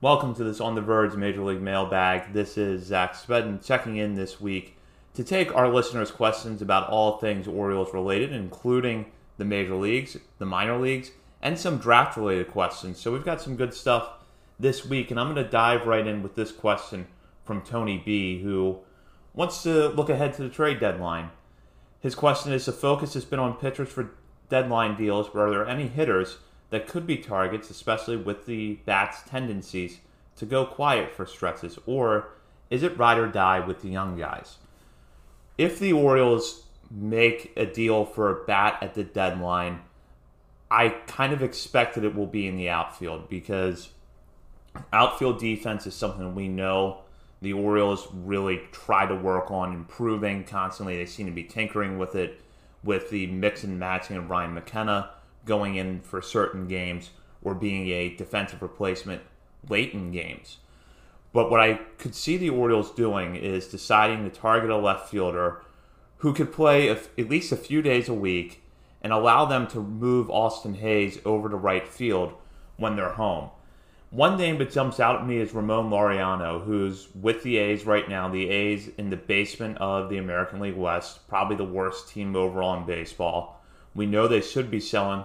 Welcome to this On the Verge Major League Mailbag. This is Zach Spedden checking in this week to take our listeners' questions about all things Orioles related, including the major leagues, the minor leagues, and some draft related questions. So we've got some good stuff this week, and I'm going to dive right in with this question from Tony B, who wants to look ahead to the trade deadline. His question is the focus has been on pitchers for deadline deals, but are there any hitters that could be targets, especially with the bat's tendencies to go quiet for stretches, or is it ride or die with the young guys? if the Orioles make a deal for a bat at the deadline, I kind of expect that it will be in the outfield because outfield defense is something we know the Orioles really try to work on improving constantly. They seem to be tinkering with it with the mix and matching of Ryan McKenna going in for certain games or being a defensive replacement late in games. But what I could see the Orioles doing is deciding to target a left fielder who could play at least a few days a week and allow them to move Austin Hays over to right field when they're home. One name that jumps out at me is Ramon Laureano, who's with the A's right now. The A's in the basement of the American League West, probably the worst team overall in baseball. We know they should be selling.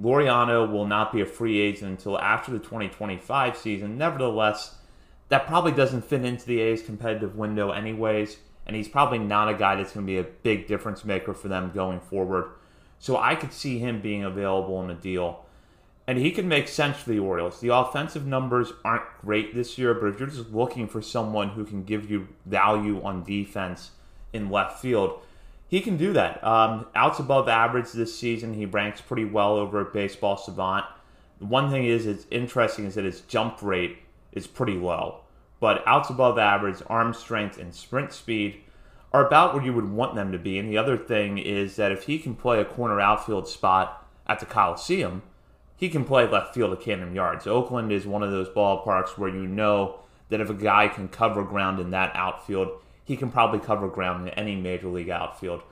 Laureano will not be a free agent until after the 2025 season. Nevertheless, that probably doesn't fit into the A's competitive window, anyways. And he's probably not a guy that's going to be a big difference maker for them going forward. So I could see him being available in a deal. And he could make sense for the Orioles. The offensive numbers aren't great this year, but if you're just looking for someone who can give you value on defense in left field, he can do that. Um, outs above average this season. He ranks pretty well over at Baseball Savant. One thing is, it's interesting is that his jump rate is pretty low. But outs above average, arm strength, and sprint speed are about where you would want them to be. And the other thing is that if he can play a corner outfield spot at the Coliseum, he can play left field at Camden Yards. Oakland is one of those ballparks where you know that if a guy can cover ground in that outfield, he can probably cover ground in any major league outfield.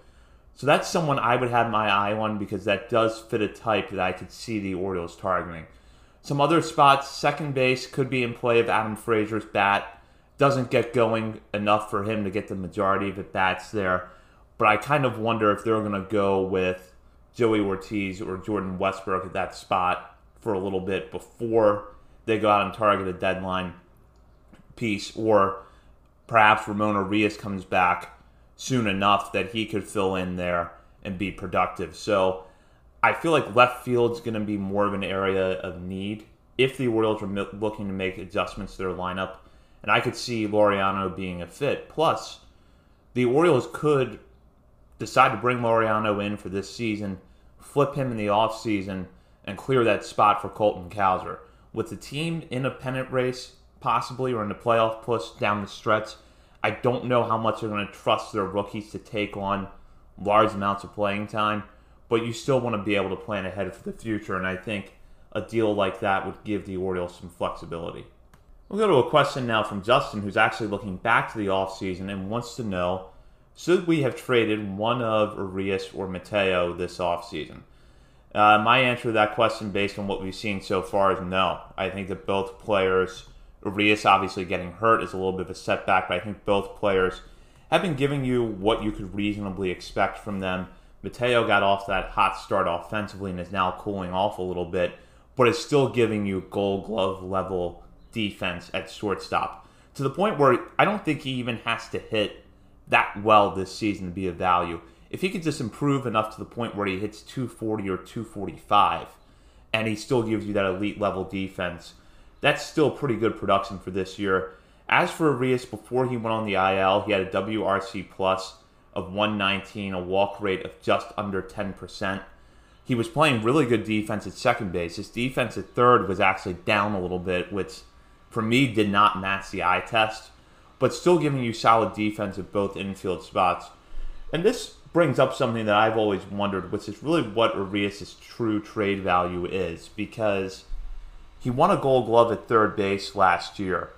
So that's someone I would have my eye on because that does fit a type that I could see the Orioles targeting. Some other spots, second base could be in play if Adam Frazier's bat doesn't get going enough for him to get the majority of at bats there. But I kind of wonder if they're going to go with Joey Ortiz or Jordan Westburg at that spot for a little bit before they go out and target a deadline piece, or perhaps Ramon Urias comes back soon enough that he could fill in there and be productive. So I feel like left field is going to be more of an area of need if the Orioles are looking to make adjustments to their lineup. And I could see Laureano being a fit. Plus, the Orioles could decide to bring Laureano in for this season, flip him in the offseason, and clear that spot for Colton Cowser. With the team in a pennant race, possibly, or in the playoff push down the stretch, I don't know how much they're going to trust their rookies to take on large amounts of playing time but you still want to be able to plan ahead for the future. And I think a deal like that would give the Orioles some flexibility. We'll go to a question now from Justin, who's actually looking back to the offseason and wants to know should we have traded one of Urias or Mateo this offseason? Uh, my answer to that question, based on what we've seen so far, is no. I think that both players, Urias obviously getting hurt is a little bit of a setback, but I think both players have been giving you what you could reasonably expect from them. Mateo got off that hot start offensively and is now cooling off a little bit, but is still giving you gold glove level defense at shortstop to the point where I don't think he even has to hit that well this season to be of value. If he could just improve enough to the point where he hits 240 or 245 and he still gives you that elite level defense, that's still pretty good production for this year. As for Urias, before he went on the IL, he had a WRC plus of 119, a walk rate of just under 10%. He was playing really good defense at second base. His defense at third was actually down a little bit, which for me did not match the eye test, but still giving you solid defense at both infield spots. And this brings up something that I've always wondered, which is really what Urias' true trade value is, because he won a gold glove at third base last year.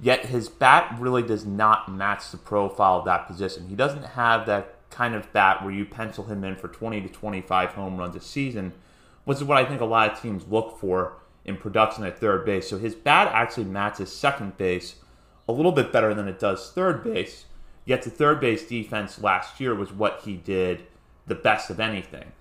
Yet his bat really does not match the profile of that position. He doesn't have that kind of bat where you pencil him in for 20 to 25 home runs a season, which is what I think a lot of teams look for in production at third base. So his bat actually matches second base a little bit better than it does third base. Yet the third base defense last year was what he did the best of anything.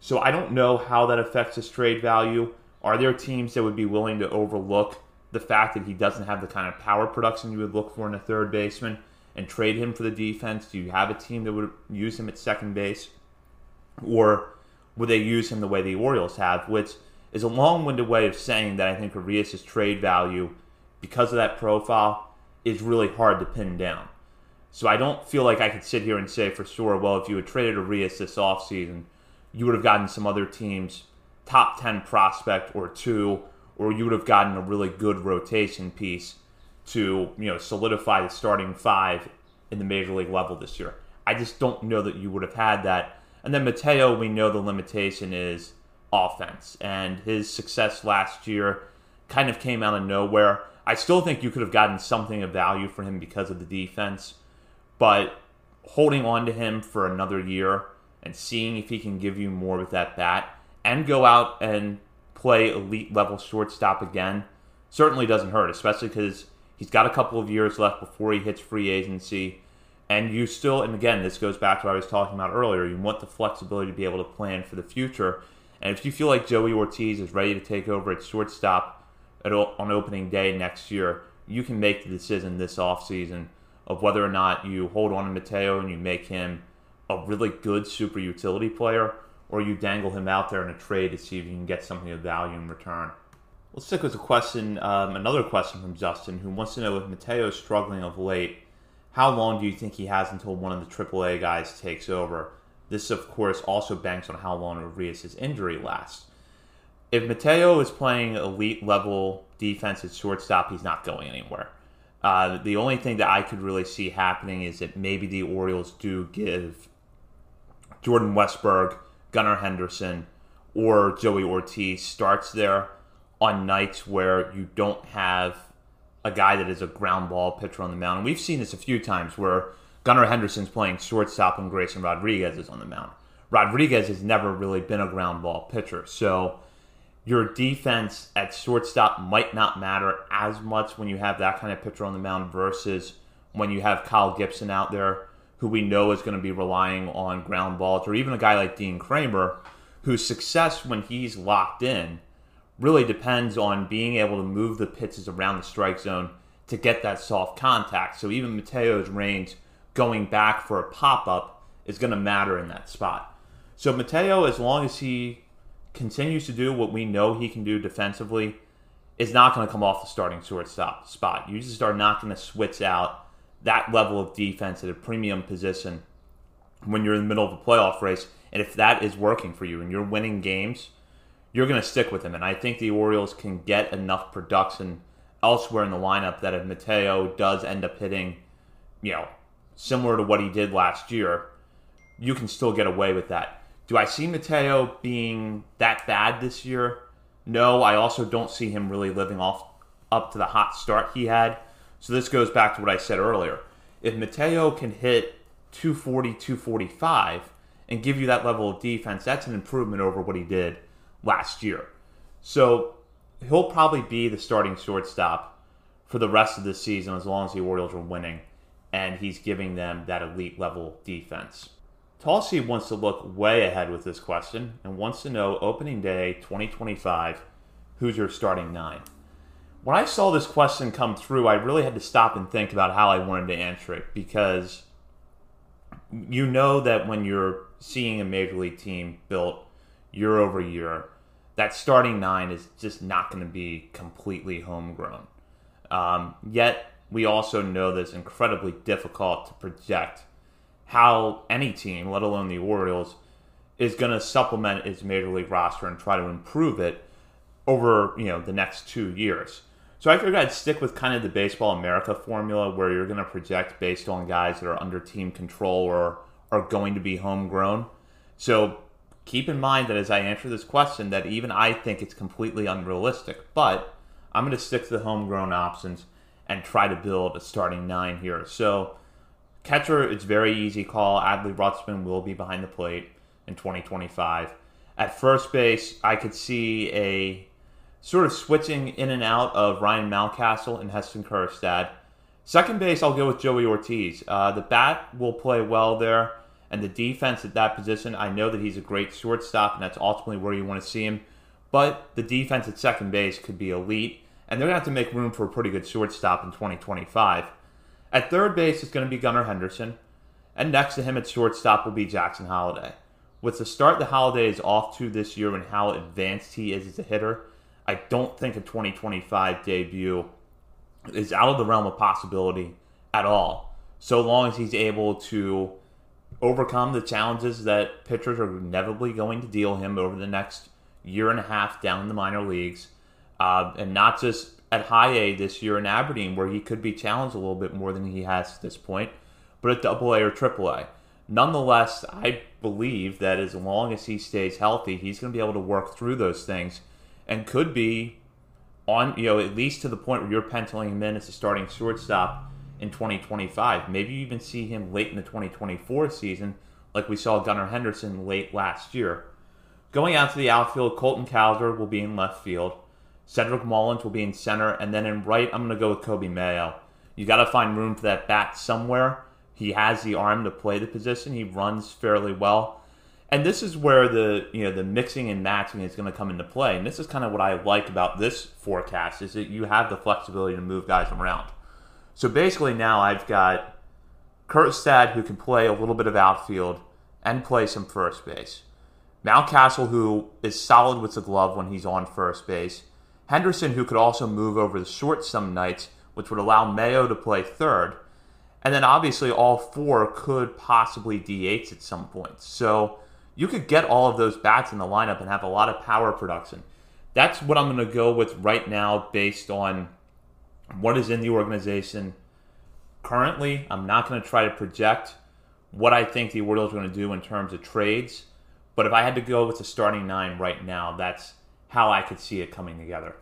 So I don't know how that affects his trade value. Are there teams that would be willing to overlook the fact that he doesn't have the kind of power production you would look for in a third baseman and trade him for the defense? Do you have a team that would use him at second base? Or would they use him the way the Orioles have, which is a long winded way of saying that I think Urias' trade value, because of that profile, is really hard to pin down. So I don't feel like I could sit here and say for sure, well, if you had traded Urias this offseason, you would have gotten some other teams top 10 prospect or two, or you would have gotten a really good rotation piece to, you know, solidify the starting five in the major league level this year. I just don't know that you would have had that. And then Mateo, we know the limitation is offense, and his success last year kind of came out of nowhere. I still think you could have gotten something of value for him because of the defense, but holding on to him for another year and seeing if he can give you more with that bat and go out and play elite level shortstop again certainly doesn't hurt, especially because he's got a couple of years left before he hits free agency. And you still, and again, this goes back to what I was talking about earlier. You want the flexibility to be able to plan for the future. And if you feel like Joey Ortiz is ready to take over at shortstop at, on opening day next year, you can make the decision this offseason of whether or not you hold on to Mateo and you make him a really good super utility player, or you dangle him out there in a trade to see if you can get something of value in return. Let's stick with a question, um, another question from Justin, who wants to know if Mateo is struggling of late, how long do you think he has until one of the AAA guys takes over? This, of course, also banks on how long Urias' injury lasts. If Mateo is playing elite level defense at shortstop, he's not going anywhere. Uh, the only thing that I could really see happening is that maybe the Orioles do give Jordan Westburg, Gunnar Henderson, or Joey Ortiz starts there on nights where you don't have a guy that is a ground ball pitcher on the mound. And we've seen this a few times where Gunnar Henderson's playing shortstop and Grayson Rodriguez is on the mound. Rodriguez has never really been a ground ball pitcher. So your defense at shortstop might not matter as much when you have that kind of pitcher on the mound versus when you have Kyle Gibson out there, who we know is going to be relying on ground balls, or even a guy like Dean Kremer, whose success when he's locked in really depends on being able to move the pitches around the strike zone to get that soft contact. So even Mateo's range going back for a pop up is going to matter in that spot. So Mateo, as long as he continues to do what we know he can do defensively, is not going to come off the starting shortstop spot. You just are not going to switch out that level of defense at a premium position when you're in the middle of a playoff race. And if that is working for you and you're winning games, you're going to stick with him. And I think the Orioles can get enough production elsewhere in the lineup that if Mateo does end up hitting, you know, similar to what he did last year, you can still get away with that. Do I see Mateo being that bad this year? No, I also don't see him really living off up to the hot start he had. So this goes back to what I said earlier. If Mateo can hit 240, 245 and give you that level of defense, that's an improvement over what he did last year. So he'll probably be the starting shortstop for the rest of the season as long as the Orioles are winning and he's giving them that elite level defense. Tulsi wants to look way ahead with this question and wants to know opening day 2025, who's your starting nine? When I saw this question come through, I really had to stop and think about how I wanted to answer it because you know that when you're seeing a major league team built year over year, that starting nine is just not going to be completely homegrown. Um, yet, we also know that it's incredibly difficult to project how any team, let alone the Orioles, is going to supplement its major league roster and try to improve it over you know the next two years. So I figured I'd stick with kind of the Baseball America formula where you're going to project based on guys that are under team control or are going to be homegrown. So keep in mind that as I answer this question, that even I think it's completely unrealistic. But I'm going to stick to the homegrown options and try to build a starting nine here. So catcher, it's very easy call. Adley Rutschman will be behind the plate in 2025. At first base, I could see a sort of switching in and out of Ryan Mountcastle and Heston Kjerstad. Second base, I'll go with Joey Ortiz. Uh, the bat will play well there, and the defense at that position, I know that he's a great shortstop, and that's ultimately where you want to see him. But the defense at second base could be elite, and they're going to have to make room for a pretty good shortstop in 2025. At third base, it's going to be Gunnar Henderson, and next to him at shortstop will be Jackson Holliday. With the start the Holliday is off to this year and how advanced he is as a hitter, I don't think a 2025 debut is out of the realm of possibility at all. So long as he's able to overcome the challenges that pitchers are inevitably going to deal him over the next year and a half down in the minor leagues, uh, and not just at high A this year in Aberdeen, where he could be challenged a little bit more than he has at this point, but at Double A or Triple A. Nonetheless, I believe that as long as he stays healthy, he's going to be able to work through those things and could be on, you know, at least to the point where you're penciling him in as a starting shortstop in 2025. Maybe you even see him late in the 2024 season, like we saw Gunnar Henderson late last year. Going out to the outfield, Colton Cowser will be in left field. Cedric Mullins will be in center, and then in right, I'm going to go with Coby Mayo. You got to find room for that bat somewhere. He has the arm to play the position. He runs fairly well and this is where the you know the mixing and matching is going to come into play. And this is kind of what i like about this forecast is that you have the flexibility to move guys around. So basically now i've got Kjerstad who can play a little bit of outfield and play some first base. Mountcastle who is solid with the glove when he's on first base. Henderson who could also move over the short some nights which would allow mayo to play third. And then obviously all four could possibly DH at some point. So you could get all of those bats in the lineup and have a lot of power production. That's what I'm going to go with right now based on what is in the organization currently. I'm not going to try to project what I think the Orioles are going to do in terms of trades. But if I had to go with the starting nine right now, that's how I could see it coming together.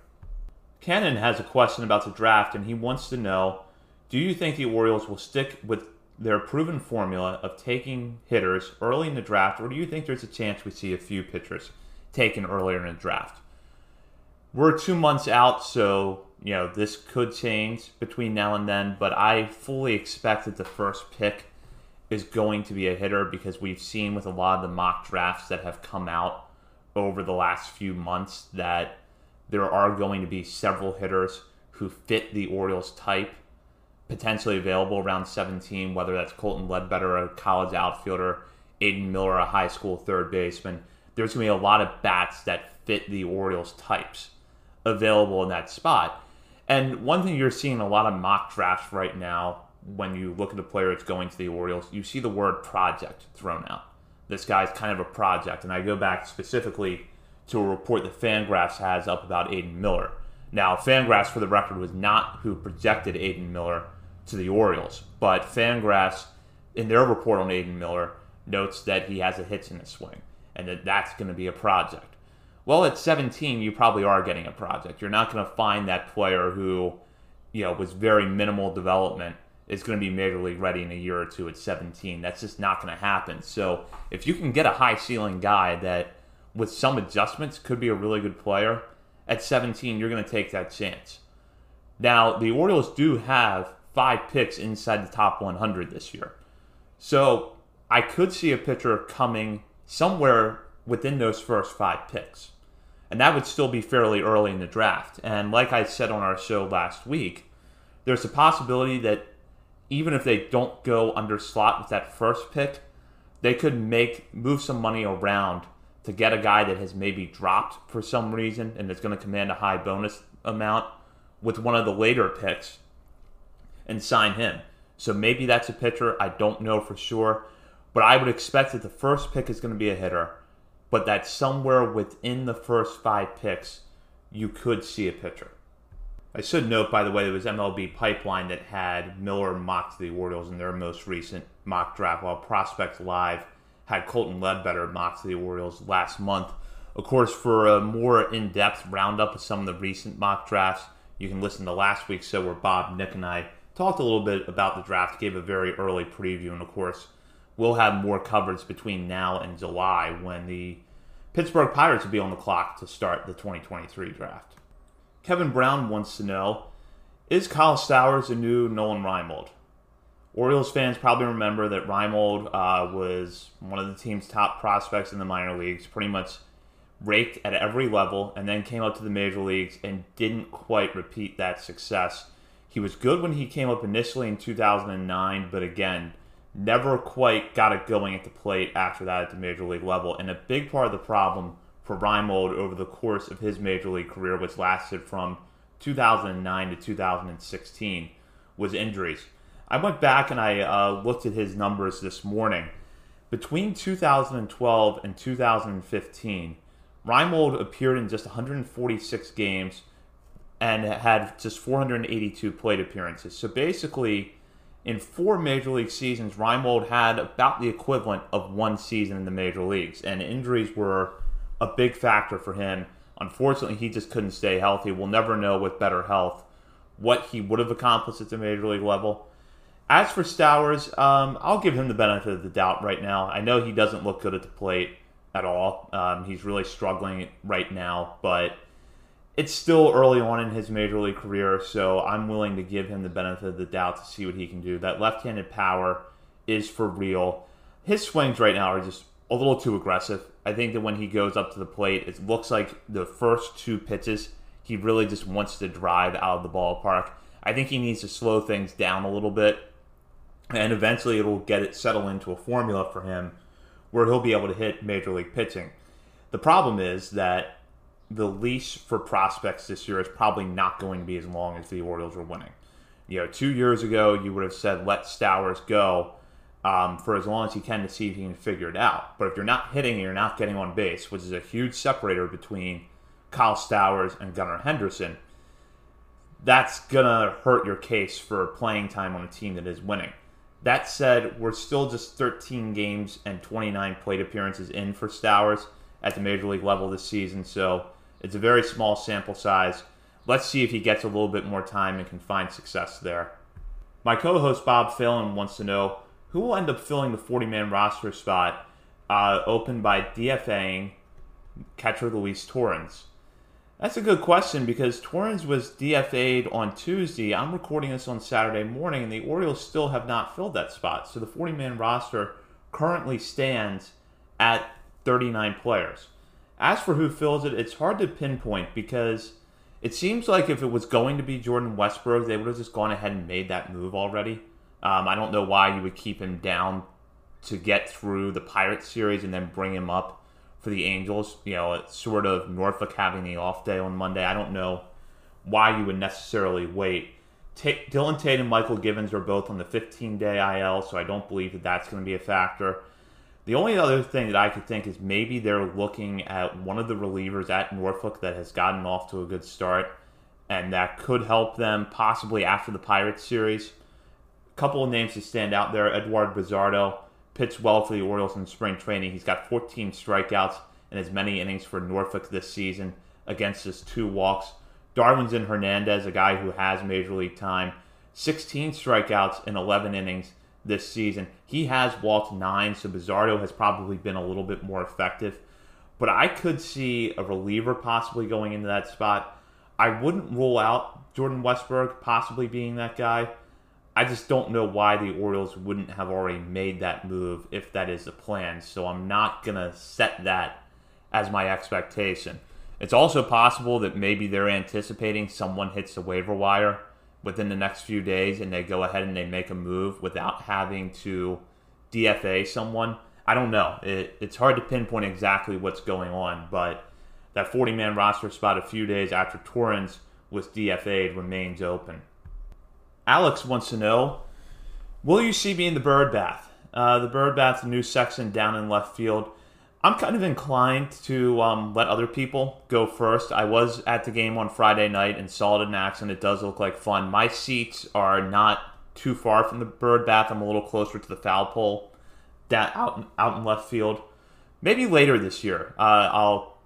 Cannon has a question about the draft, and he wants to know Do you think the Orioles will stick with their proven formula of taking hitters early in the draft, or do you think there's a chance we see a few pitchers taken earlier in the draft? We're two months out, so you know this could change between now and then, but I fully expect that the first pick is going to be a hitter because we've seen with a lot of the mock drafts that have come out over the last few months that there are going to be several hitters who fit the Orioles type potentially available around 17, whether that's Colton Ledbetter, a college outfielder, Aidan Miller, a high school third baseman. There's going to be a lot of bats that fit the Orioles types available in that spot. And one thing you're seeing a lot of mock drafts right now when you look at the player that's going to the Orioles, you see the word project thrown out. This guy's kind of a project. And I go back specifically to a report that Fangraphs has up about Aidan Miller. Now, Fangraphs, for the record, was not who projected Aidan Miller to the Orioles. But Fangraphs, in their report on Aidan Miller, notes that he has a hitch in his swing and that that's going to be a project. Well, at 17, you probably are getting a project. You're not going to find that player who, you know, was very minimal development is going to be major league ready in a year or two at 17. That's just not going to happen. So if you can get a high ceiling guy that, with some adjustments, could be a really good player at 17, you're going to take that chance. Now, the Orioles do have five picks inside the top 100 this year. So I could see a pitcher coming somewhere within those first five picks. And that would still be fairly early in the draft. And like I said on our show last week, there's a possibility that even if they don't go under slot with that first pick, they could make move some money around to get a guy that has maybe dropped for some reason and is going to command a high bonus amount with one of the later picks and sign him. So maybe that's a pitcher. I don't know for sure. But I would expect that the first pick is going to be a hitter, but that somewhere within the first five picks, you could see a pitcher. I should note, by the way, it was MLB Pipeline that had Miller mocked the Orioles in their most recent mock draft, while Prospect Live had Colton Ledbetter mocked the Orioles last month. Of course, for a more in depth roundup of some of the recent mock drafts, you can listen to last week's show where Bob, Nick, and I talked a little bit about the draft, gave a very early preview, and of course, we'll have more coverage between now and July when the Pittsburgh Pirates will be on the clock to start the 2023 draft. Kevin Brown wants to know Is Kyle Stowers a new Nolan Reimold? Orioles fans probably remember that Reimold uh, was one of the team's top prospects in the minor leagues, pretty much raked at every level, and then came up to the major leagues and didn't quite repeat that success. He was good when he came up initially in 2009, but again, never quite got it going at the plate after that at the major league level. And a big part of the problem for Reimold over the course of his major league career, which lasted from 2009 to 2016, was injuries. I went back and I uh, looked at his numbers this morning. Between 2012 and 2015, Reimold appeared in just 146 games and had just 482 plate appearances. So basically, in four major league seasons, Reimold had about the equivalent of one season in the major leagues, and injuries were a big factor for him. Unfortunately, he just couldn't stay healthy. We'll never know with better health what he would have accomplished at the major league level. As for Stowers, um, I'll give him the benefit of the doubt right now. I know he doesn't look good at the plate at all. Um, he's really struggling right now, but it's still early on in his major league career, so I'm willing to give him the benefit of the doubt to see what he can do. That left handed power is for real. His swings right now are just a little too aggressive. I think that when he goes up to the plate, it looks like the first two pitches, he really just wants to drive out of the ballpark. I think he needs to slow things down a little bit, and eventually it'll get it settle into a formula for him where he'll be able to hit major league pitching. The problem is that the leash for prospects this year is probably not going to be as long as the Orioles are winning. You know, two years ago, you would have said let Stowers go um, for as long as he can to see if he can figure it out. But if you're not hitting and you're not getting on base, which is a huge separator between Kyle Stowers and Gunnar Henderson, that's going to hurt your case for playing time on a team that is winning. That said, we're still just 13 games and 29 plate appearances in for Stowers at the major league level this season, so it's a very small sample size. Let's see if he gets a little bit more time and can find success there. My co host Bob Phelan wants to know who will end up filling the 40 man roster spot uh, opened by DFAing catcher Luis Torrens. That's a good question because Torrens was DFA'd on Tuesday. I'm recording this on Saturday morning, and the Orioles still have not filled that spot. So the 40 man roster currently stands at 39 players. As for who fills it, it's hard to pinpoint because it seems like if it was going to be Jordan Westburg, they would have just gone ahead and made that move already. Um, I don't know why you would keep him down to get through the Pirates series and then bring him up for the Angels. You know, it's sort of Norfolk having the off day on Monday. I don't know why you would necessarily wait. T- Dylan Tate and Mychal Givens are both on the 15 day IL, so I don't believe that that's going to be a factor. The only other thing that I could think is maybe they're looking at one of the relievers at Norfolk that has gotten off to a good start, and that could help them possibly after the Pirates series. A couple of names to stand out there Eduard Bazardo pitched well for the Orioles in spring training. He's got 14 strikeouts and as many innings for Norfolk this season against just two walks. Darwinzon Hernandez, a guy who has major league time, 16 strikeouts in 11 innings this season. He has walked nine, so Bazardo has probably been a little bit more effective. But I could see a reliever possibly going into that spot. I wouldn't rule out Jordan Westburg possibly being that guy. I just don't know why the Orioles wouldn't have already made that move if that is the plan. So I'm not going to set that as my expectation. It's also possible that maybe they're anticipating someone hits the waiver wire within the next few days and they go ahead and they make a move without having to DFA someone. I don't know. It, it's hard to pinpoint exactly what's going on, but that 40 man roster spot a few days after Torrens was DFA'd remains open. Alex wants to know Will you see me in the bird bath? Uh, the bird bath, new section down in left field. I'm kind of inclined to um, let other people go first. I was at the game on Friday night and saw it in action. It does look like fun. My seats are not too far from the bird bath. I'm a little closer to the foul pole, that out out in left field. Maybe later this year, uh, I'll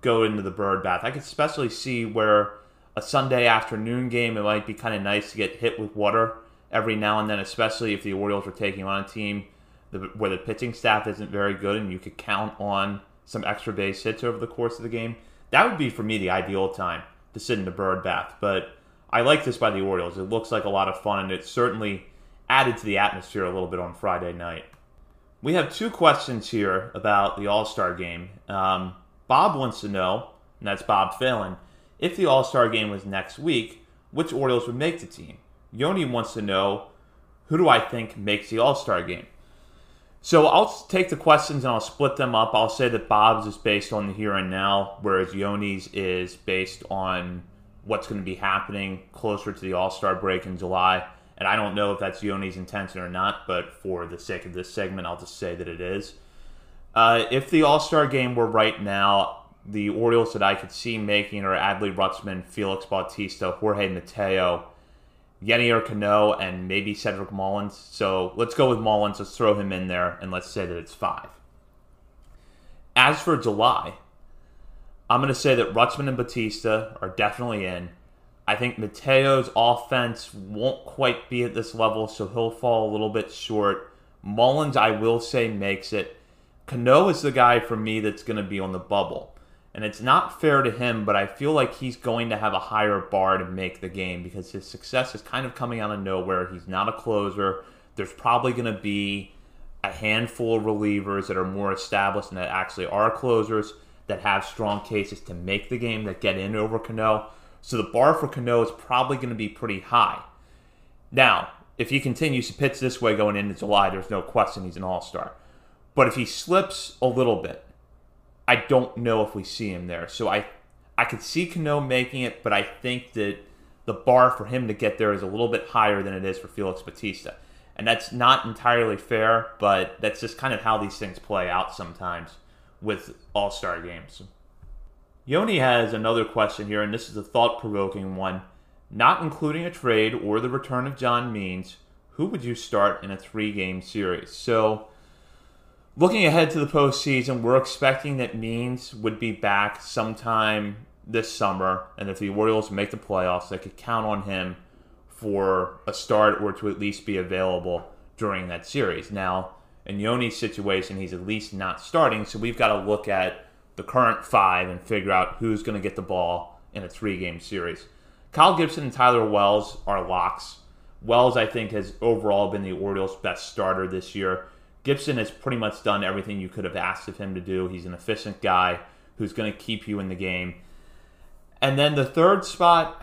go into the bird bath. I could especially see where a Sunday afternoon game, it might be kind of nice to get hit with water every now and then, especially if the Orioles are taking on a team where the pitching staff isn't very good and you could count on some extra base hits over the course of the game. That would be for me the ideal time to sit in the bird bath. But I like this by the Orioles. It looks like a lot of fun and it certainly added to the atmosphere a little bit on Friday night. We have two questions here about the All Star game. Um, Bob wants to know, and that's Bob Phelan, if the All Star game was next week, which Orioles would make the team? Yoni wants to know, who do I think makes the All Star game? So I'll take the questions and I'll split them up. I'll say that Bob's is based on the here and now, whereas Yoni's is based on what's going to be happening closer to the All Star break in July. And I don't know if that's Yoni's intention or not, but for the sake of this segment, I'll just say that it is. Uh, if the All Star game were right now, the Orioles that I could see making are Adley Rutschman, Felix Bautista, Jorge Mateo, Yennier Cano, and maybe Cedric Mullins. So let's go with Mullins. Let's throw him in there, and let's say that it's five. As for July, I'm going to say that Rutschman and Bautista are definitely in. I think Mateo's offense won't quite be at this level, so he'll fall a little bit short. Mullins, I will say, makes it. Cano is the guy for me that's going to be on the bubble. And it's not fair to him, but I feel like he's going to have a higher bar to make the game because his success is kind of coming out of nowhere. He's not a closer. There's probably going to be a handful of relievers that are more established and that actually are closers that have strong cases to make the game that get in over Cano. So the bar for Cano is probably going to be pretty high. Now, if he continues to pitch this way going into July, there's no question he's an all star. But if he slips a little bit, I don't know if we see him there. So I I could see Cano making it, but I think that the bar for him to get there is a little bit higher than it is for Felix Bautista. And that's not entirely fair, but that's just kind of how these things play out sometimes with all star games. Yoni has another question here, and this is a thought provoking one. Not including a trade or the return of John Means, who would you start in a three game series? So looking ahead to the postseason, we're expecting that Means would be back sometime this summer, and if the Orioles make the playoffs, they could count on him for a start or to at least be available during that series. Now, in Yoni's situation, he's at least not starting, so we've got to look at the current five and figure out who's going to get the ball in a three game series. Kyle Gibson and Tyler Wells are locks. Wells, I think, has overall been the Orioles' best starter this year. Gibson has pretty much done everything you could have asked of him to do. He's an efficient guy who's going to keep you in the game. And then the third spot,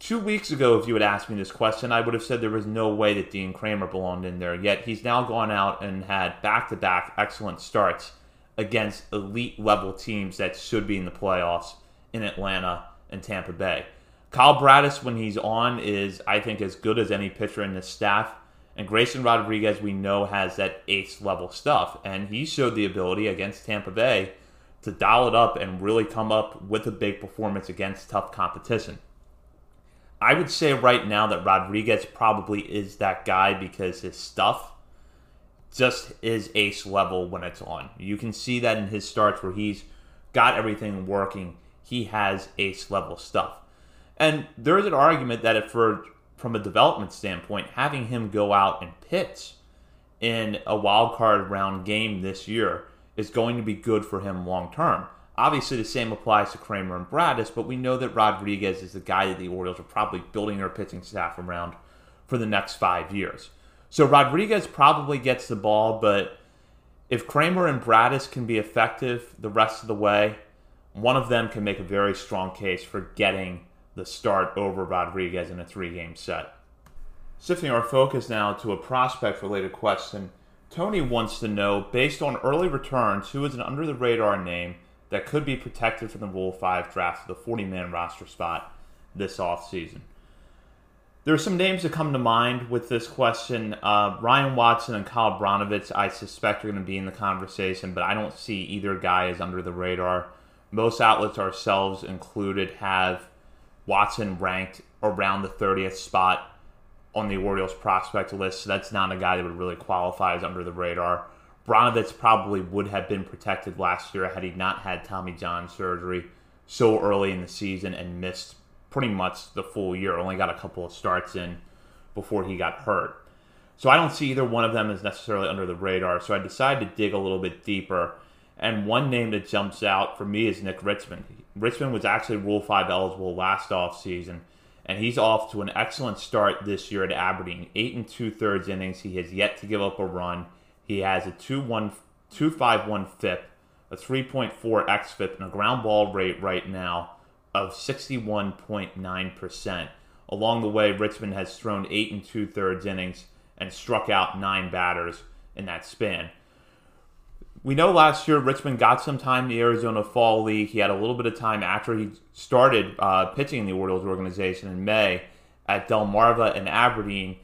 two weeks ago, if you had asked me this question, I would have said there was no way that Dean Kremer belonged in there. Yet he's now gone out and had back to back excellent starts against elite level teams that should be in the playoffs in Atlanta and Tampa Bay. Kyle Bradish, when he's on, is, I think, as good as any pitcher in this staff. And Grayson Rodriguez, we know, has that ace level stuff. And he showed the ability against Tampa Bay to dial it up and really come up with a big performance against tough competition. I would say right now that Rodriguez probably is that guy because his stuff just is ace level when it's on. You can see that in his starts where he's got everything working. He has ace level stuff. And there is an argument that if for from a development standpoint, having him go out and pitch in a wild card round game this year is going to be good for him long term. Obviously, the same applies to Kremer and Bradish, but we know that Rodriguez is the guy that the Orioles are probably building their pitching staff around for the next five years. So Rodriguez probably gets the ball, but if Kremer and Bradish can be effective the rest of the way, one of them can make a very strong case for getting the start over Rodriguez in a three game set. Shifting our focus now to a prospect related question, Tony wants to know based on early returns, who is an under the radar name that could be protected from the Rule 5 draft to the 40 man roster spot this offseason? There are some names that come to mind with this question. Uh, Ryan Watson and Kyle Brnovich, I suspect, are going to be in the conversation, but I don't see either guy as under the radar. Most outlets, ourselves included, have Watson ranked around the 30th spot on the Orioles prospect list, so that's not a guy that would really qualify as under the radar. Brnovich probably would have been protected last year had he not had Tommy John surgery so early in the season and missed pretty much the full year. Only got a couple of starts in before he got hurt. So I don't see either one of them as necessarily under the radar. So I decided to dig a little bit deeper. And one name that jumps out for me is Nick Richmond. Richmond was actually Rule 5 eligible last offseason, and he's off to an excellent start this year at Aberdeen. Eight and two thirds innings. He has yet to give up a run. He has a 2.51 FIP, a 3.4 xFIP, and a ground ball rate right now of 61.9%. Along the way, Richmond has thrown eight and two thirds innings and struck out nine batters in that span. We know last year Richmond got some time in the Arizona Fall League. He had a little bit of time after he started uh, pitching in the Orioles organization in May at Delmarva and Aberdeen.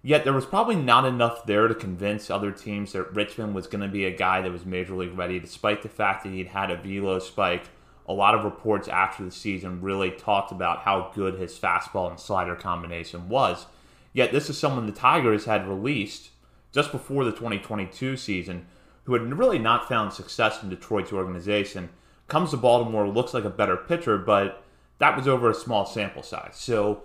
Yet there was probably not enough there to convince other teams that Richmond was going to be a guy that was major league ready, despite the fact that he'd had a velo spike. A lot of reports after the season really talked about how good his fastball and slider combination was. Yet this is someone the Tigers had released just before the 2022 season who had really not found success in Detroit's organization, comes to Baltimore, looks like a better pitcher, but that was over a small sample size. So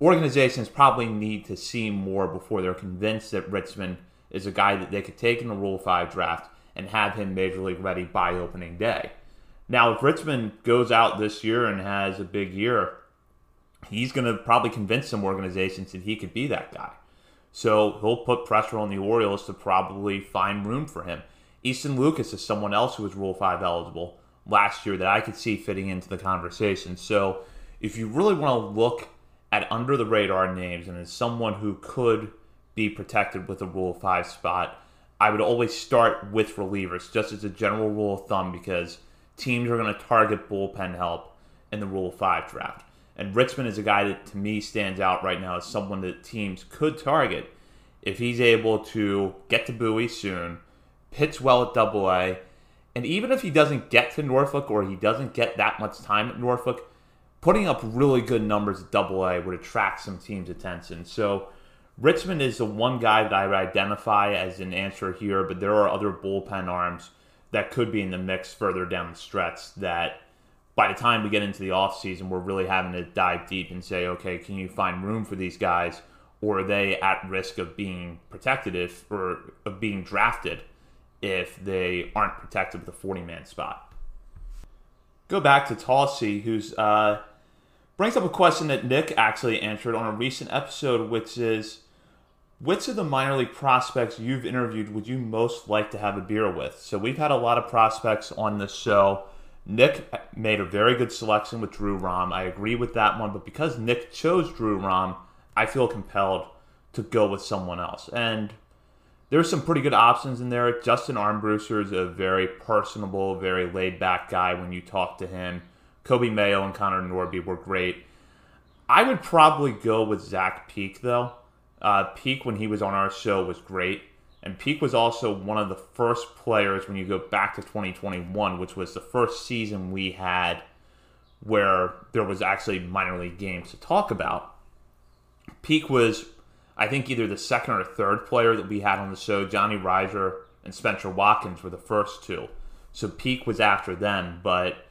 organizations probably need to see more before they're convinced that Richmond is a guy that they could take in the Rule 5 draft and have him major league ready by opening day. Now, if Richmond goes out this year and has a big year, he's going to probably convince some organizations that he could be that guy. So he'll put pressure on the Orioles to probably find room for him. Easton Lucas is someone else who was Rule 5 eligible last year that I could see fitting into the conversation. So if you really want to look at under the radar names and as someone who could be protected with a Rule 5 spot, I would always start with relievers, just as a general rule of thumb, because teams are going to target bullpen help in the Rule 5 draft. And Richmond is a guy that to me stands out right now as someone that teams could target if he's able to get to Bowie soon, pitch well at Double A, and even if he doesn't get to Norfolk or he doesn't get that much time at Norfolk, putting up really good numbers at Double A would attract some teams' attention. So Richmond is the one guy that I would identify as an answer here, but there are other bullpen arms that could be in the mix further down the stretch that by the time we get into the offseason, we're really having to dive deep and say, okay, can you find room for these guys, or are they at risk of being protected if, or of being drafted if they aren't protected with a 40 man spot. Go back to Tulsi, who's uh, brings up a question that Nick actually answered on a recent episode, which is which of the minor league prospects you've interviewed would you most like to have a beer with? So we've had a lot of prospects on this show. Nick made a very good selection with Drew Rom. I agree with that one, but because Nick chose Drew Rom, I feel compelled to go with someone else. And there's some pretty good options in there. Justin Armbruster is a very personable, very laid back guy when you talk to him. Coby Mayo and Connor Norby were great. I would probably go with Zach Peek, though. Uh, Peek, when he was on our show, was great. And Peek was also one of the first players when you go back to 2021, which was the first season we had where there was actually minor league games to talk about. Peek was I think either the second or third player that we had on the show, Johnny Rizer and Spencer Watkins, were the first two. So Peek was after them, but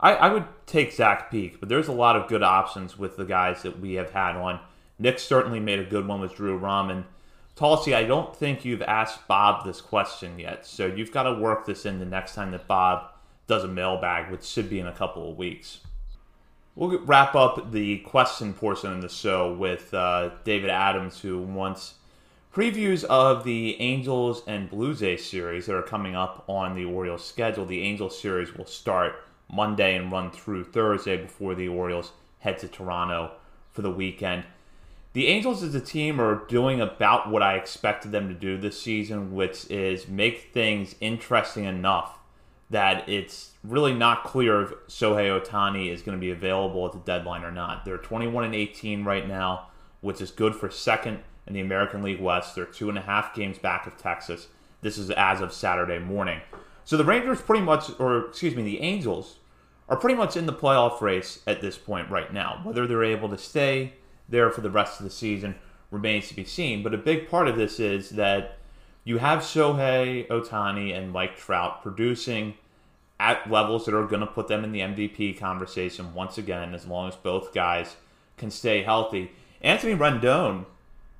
I, I would take Zach Peek. But there's a lot of good options with the guys that we have had on. Nick certainly made a good one with Drew Rom. Tulsi, I don't think you've asked Bob this question yet, so you've got to work this in the next time that Bob does a mailbag, which should be in a couple of weeks. We'll wrap up the question portion of the show with uh, David Adams, who wants previews of the Angels and Blue Jays series that are coming up on the Orioles schedule. The Angels series will start Monday and run through Thursday before the Orioles head to Toronto for the weekend. The Angels as a team are doing about what I expected them to do this season, which is make things interesting enough that it's really not clear if Shohei Ohtani is going to be available at the deadline or not. They're 21 and 18 right now, which is good for second in the American League West. They're two and a half games back of Texas. This is as of Saturday morning. So the Rangers pretty much, or excuse me, the Angels are pretty much in the playoff race at this point right now. Whether they're able to stay there for the rest of the season remains to be seen. But a big part of this is that you have Shohei Ohtani and Mike Trout producing at levels that are going to put them in the MVP conversation once again, as long as both guys can stay healthy. Anthony Rendon,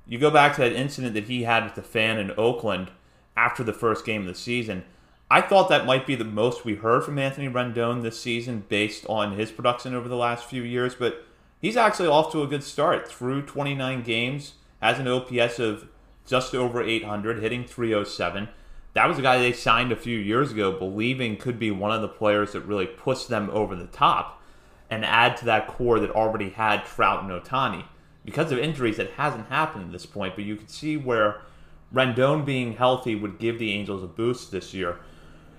you go back to that incident that he had with the fan in Oakland after the first game of the season. I thought that might be the most we heard from Anthony Rendon this season based on his production over the last few years, but he's actually off to a good start through 29 games, has an OPS of just over 800, hitting 307. That was a guy they signed a few years ago, believing could be one of the players that really pushed them over the top and add to that core that already had Trout and Ohtani. Because of injuries, it hasn't happened at this point, but you can see where Rendon being healthy would give the Angels a boost this year.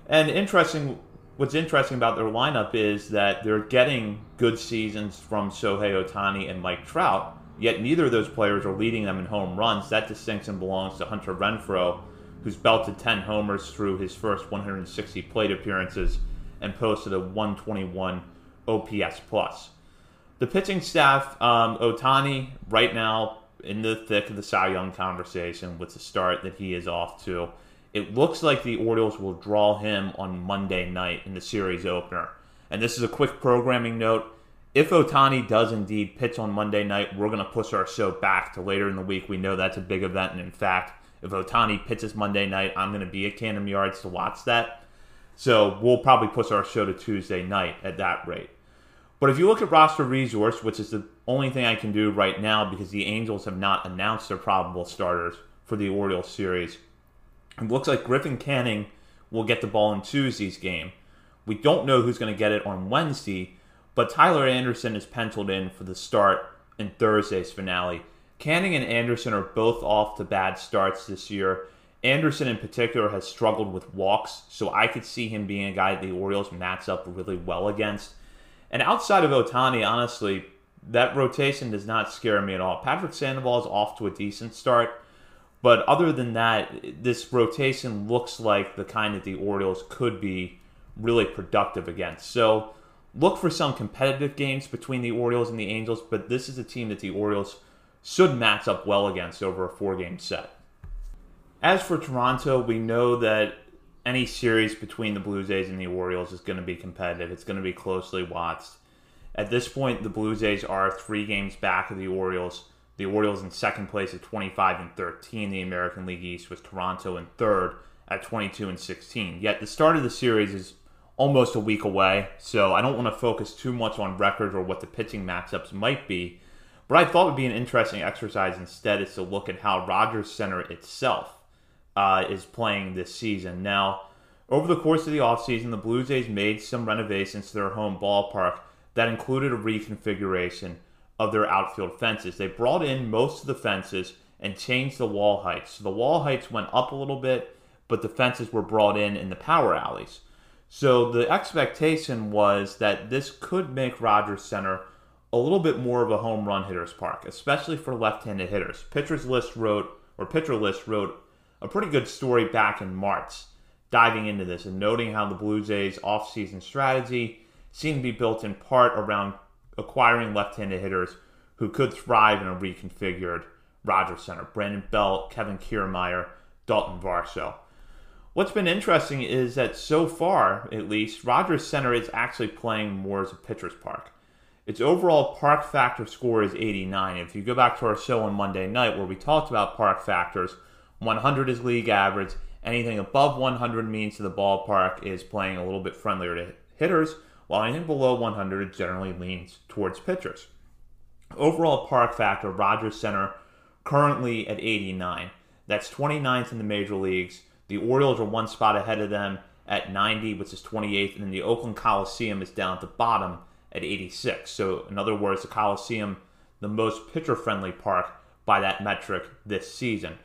And interesting, what's interesting about their lineup is that they're getting good seasons from Shohei Ohtani and Mike Trout, Yet neither of those players are leading them in home runs. That distinction belongs to Hunter Renfroe, who's belted 10 homers through his first 160 plate appearances and posted a 121 OPS plus. The pitching staff, um, Ohtani, right now in the thick of the Cy Young conversation with the start that he is off to. It looks like the Orioles will draw him on Monday night in the series opener. And this is a quick programming note if Ohtani does indeed pitch on Monday night, we're going to push our show back to later in the week. We know that's a big event, and in fact, if Ohtani pitches Monday night, I'm going to be at Camden Yards to watch that. So we'll probably push our show to Tuesday night at that rate. But if you look at roster resource, which is the only thing I can do right now because the Angels have not announced their probable starters for the Orioles series, it looks like Griffin Canning will get the ball in Tuesday's game. We don't know who's going to get it on Wednesday but Tyler Anderson is penciled in for the start in Thursday's finale. Canning and Anderson are both off to bad starts this year. Anderson, in particular, has struggled with walks, so I could see him being a guy that the Orioles match up really well against. And outside of Ohtani, honestly, that rotation does not scare me at all. Patrick Sandoval is off to a decent start, but other than that, this rotation looks like the kind that the Orioles could be really productive against. So look for some competitive games between the Orioles and the Angels, but this is a team that the Orioles should match up well against over a four game set. As for Toronto, we know that any series between the Blue Jays and the Orioles is going to be competitive. It's going to be closely watched. At this point, the Blue Jays are three games back of the Orioles. The Orioles in second place at 25 and 13. The American League East with Toronto in third at 22 and 16. Yet the start of the series is almost a week away, so I don't want to focus too much on record or what the pitching matchups might be. But I thought it would be an interesting exercise instead is to look at how Rogers Center itself uh, is playing this season. Now, over the course of the offseason, the Blue Jays made some renovations to their home ballpark that included a reconfiguration of their outfield fences. They brought in most of the fences and changed the wall heights. So the wall heights went up a little bit, but the fences were brought in in the power alleys. So the expectation was that this could make Rogers Center a little bit more of a home run hitter's park, especially for left-handed hitters. Pitchers List wrote, or Pitcher List wrote, a pretty good story back in March, diving into this and noting how the Blue Jays' offseason strategy seemed to be built in part around acquiring left-handed hitters who could thrive in a reconfigured Rogers Center. Brandon Belt, Kevin Kiermaier, Dalton Varsho. What's been interesting is that so far, at least, Rogers Center is actually playing more as a pitcher's park. its overall park factor score is 89. If you go back to our show on Monday night where we talked about park factors, 100 is league average. Anything above 100 means to the ballpark is playing a little bit friendlier to hitters, while anything below 100 generally leans towards pitchers. Overall park factor, Rogers Center currently at 89. That's 29th in the major leagues. The Orioles are one spot ahead of them at 90, which is 28th, and then the Oakland Coliseum is down at the bottom at 86. So, in other words, the Coliseum, the most pitcher friendly park by that metric this season.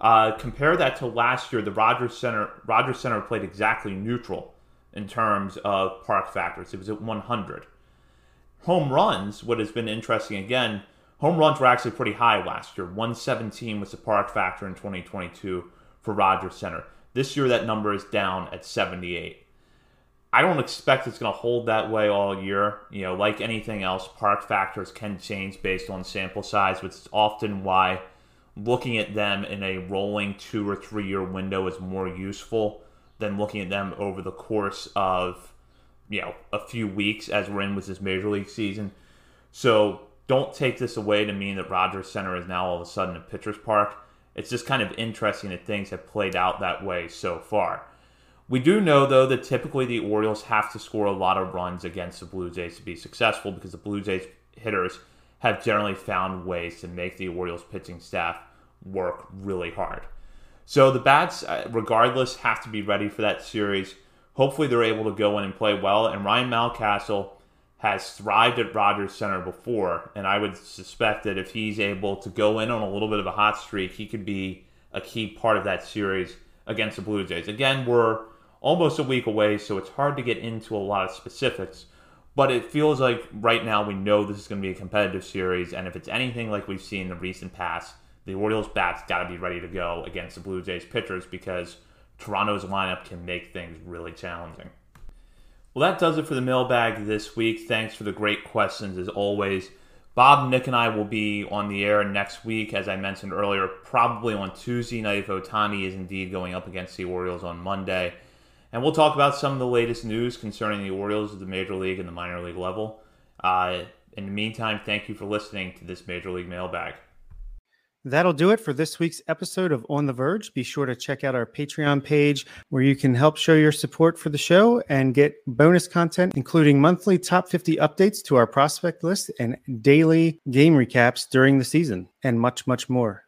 Uh, compare that to last year. The Rogers Center Rogers Center played exactly neutral in terms of park factors. It was at 100. Home runs, what has been interesting again, home runs were actually pretty high last year. 117 was the park factor in 2022 for Rogers Center. This year, that number is down at 78. I don't expect it's going to hold that way all year. You know, like anything else, park factors can change based on sample size, which is often why looking at them in a rolling two or three year window is more useful than looking at them over the course of you know a few weeks as we're in with this major league season. So don't take this away to mean that Rogers Center is now all of a sudden a pitcher's park. It's just kind of interesting that things have played out that way so far. We do know, though, that typically the Orioles have to score a lot of runs against the Blue Jays to be successful because the Blue Jays hitters have generally found ways to make the Orioles pitching staff work really hard. So the bats, uh, regardless, have to be ready for that series. Hopefully, they're able to go in and play well. And Ryan Mountcastle has thrived at Rogers Center before, and I would suspect that if he's able to go in on a little bit of a hot streak, he could be a key part of that series against the Blue Jays. Again, we're almost a week away, so it's hard to get into a lot of specifics. But it feels like right now we know this is going to be a competitive series, and if it's anything like we've seen in the recent past, the Orioles bats got to be ready to go against the Blue Jays pitchers because Toronto's lineup can make things really challenging. Well, that does it for the mailbag this week. Thanks for the great questions as always. Bob, Nick, and I will be on the air next week, as I mentioned earlier, probably on Tuesday night if Ohtani is indeed going up against the Orioles on Monday. And we'll talk about some of the latest news concerning the Orioles at the major league and the minor league level. Uh, in the meantime, thank you for listening to this Major League Mailbag. That'll do it for this week's episode of On the Verge. Be sure to check out our Patreon page where you can help show your support for the show and get bonus content, including monthly top 50 updates to our prospect list and daily game recaps during the season, and much, much more.